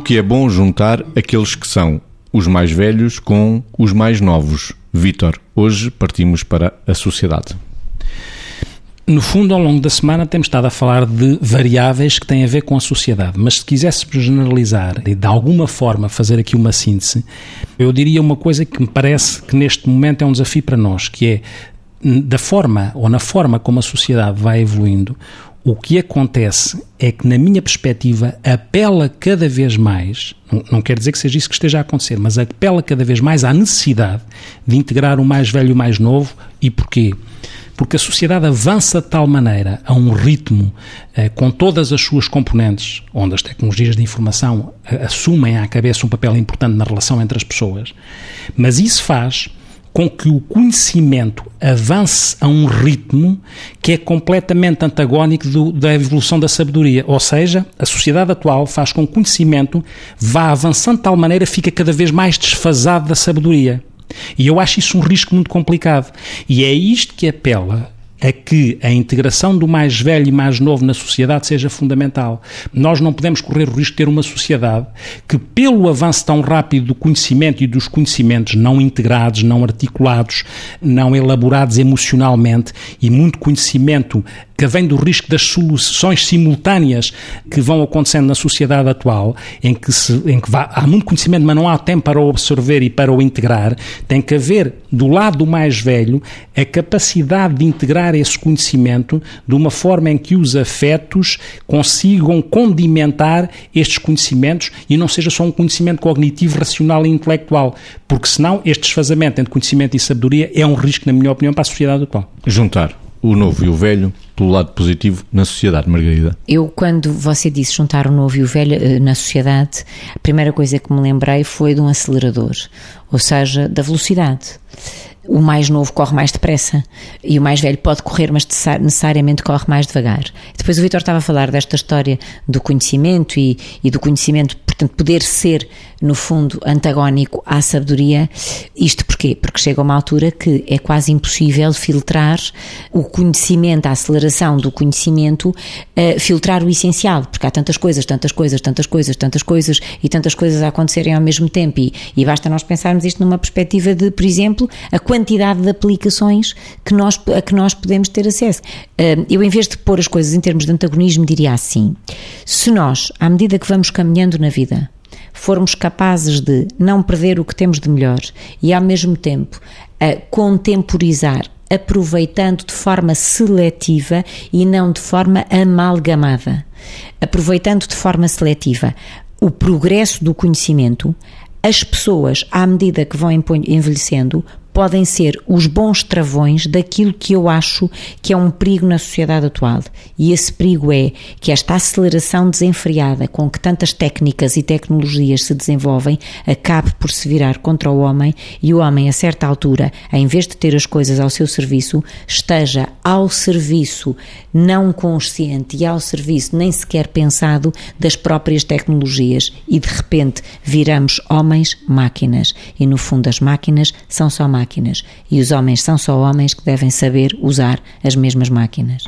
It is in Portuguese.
que é bom juntar aqueles que são os mais velhos com os mais novos. Vítor, hoje partimos para a sociedade. No fundo, ao longo da semana, temos estado a falar de variáveis que têm a ver com a sociedade, mas se quiséssemos generalizar e de alguma forma fazer aqui uma síntese, eu diria uma coisa que me parece que neste momento é um desafio para nós, que é da forma ou na forma como a sociedade vai evoluindo, o que acontece é que, na minha perspectiva, apela cada vez mais, não, não quer dizer que seja isso que esteja a acontecer, mas apela cada vez mais à necessidade de integrar o mais velho e o mais novo. E porquê? porque a sociedade avança de tal maneira, a um ritmo, eh, com todas as suas componentes, onde as tecnologias de informação eh, assumem à cabeça um papel importante na relação entre as pessoas, mas isso faz com que o conhecimento avance a um ritmo que é completamente antagónico do, da evolução da sabedoria. Ou seja, a sociedade atual faz com que o conhecimento vá avançando de tal maneira que fica cada vez mais desfasado da sabedoria. E eu acho isso um risco muito complicado. E é isto que apela a que a integração do mais velho e mais novo na sociedade seja fundamental. Nós não podemos correr o risco de ter uma sociedade que, pelo avanço tão rápido do conhecimento e dos conhecimentos não integrados, não articulados, não elaborados emocionalmente e muito conhecimento que vem do risco das soluções simultâneas que vão acontecendo na sociedade atual, em que, se, em que vá, há muito conhecimento, mas não há tempo para o absorver e para o integrar, tem que haver, do lado do mais velho, a capacidade de integrar esse conhecimento de uma forma em que os afetos consigam condimentar estes conhecimentos e não seja só um conhecimento cognitivo, racional e intelectual, porque senão este desfazamento entre conhecimento e sabedoria é um risco, na minha opinião, para a sociedade atual. Juntar o novo e o velho pelo lado positivo na sociedade, Margarida? Eu, quando você disse juntar o novo e o velho eh, na sociedade, a primeira coisa que me lembrei foi de um acelerador, ou seja, da velocidade o mais novo corre mais depressa e o mais velho pode correr, mas necessariamente corre mais devagar. Depois o Vitor estava a falar desta história do conhecimento e, e, do conhecimento, portanto, poder ser, no fundo, antagónico à sabedoria. Isto porquê? Porque chega uma altura que é quase impossível filtrar o conhecimento, a aceleração do conhecimento, uh, filtrar o essencial, porque há tantas coisas, tantas coisas, tantas coisas, tantas coisas e tantas coisas a acontecerem ao mesmo tempo. E, e basta nós pensarmos isto numa perspectiva de, por exemplo, a quantidade de aplicações que nós, a que nós podemos ter acesso. Eu, em vez de pôr as coisas em termos de antagonismo, diria assim: se nós, à medida que vamos caminhando na vida, formos capazes de não perder o que temos de melhor e, ao mesmo tempo, a contemporizar, aproveitando de forma seletiva e não de forma amalgamada. Aproveitando de forma seletiva o progresso do conhecimento, as pessoas, à medida que vão envelhecendo, podem ser os bons travões daquilo que eu acho que é um perigo na sociedade atual. E esse perigo é que esta aceleração desenfreada com que tantas técnicas e tecnologias se desenvolvem acabe por se virar contra o homem e o homem, a certa altura, em vez de ter as coisas ao seu serviço, esteja ao serviço não consciente e ao serviço nem sequer pensado das próprias tecnologias e de repente viramos homens máquinas e no fundo as máquinas são só máquinas e os homens são só homens que devem saber usar as mesmas máquinas.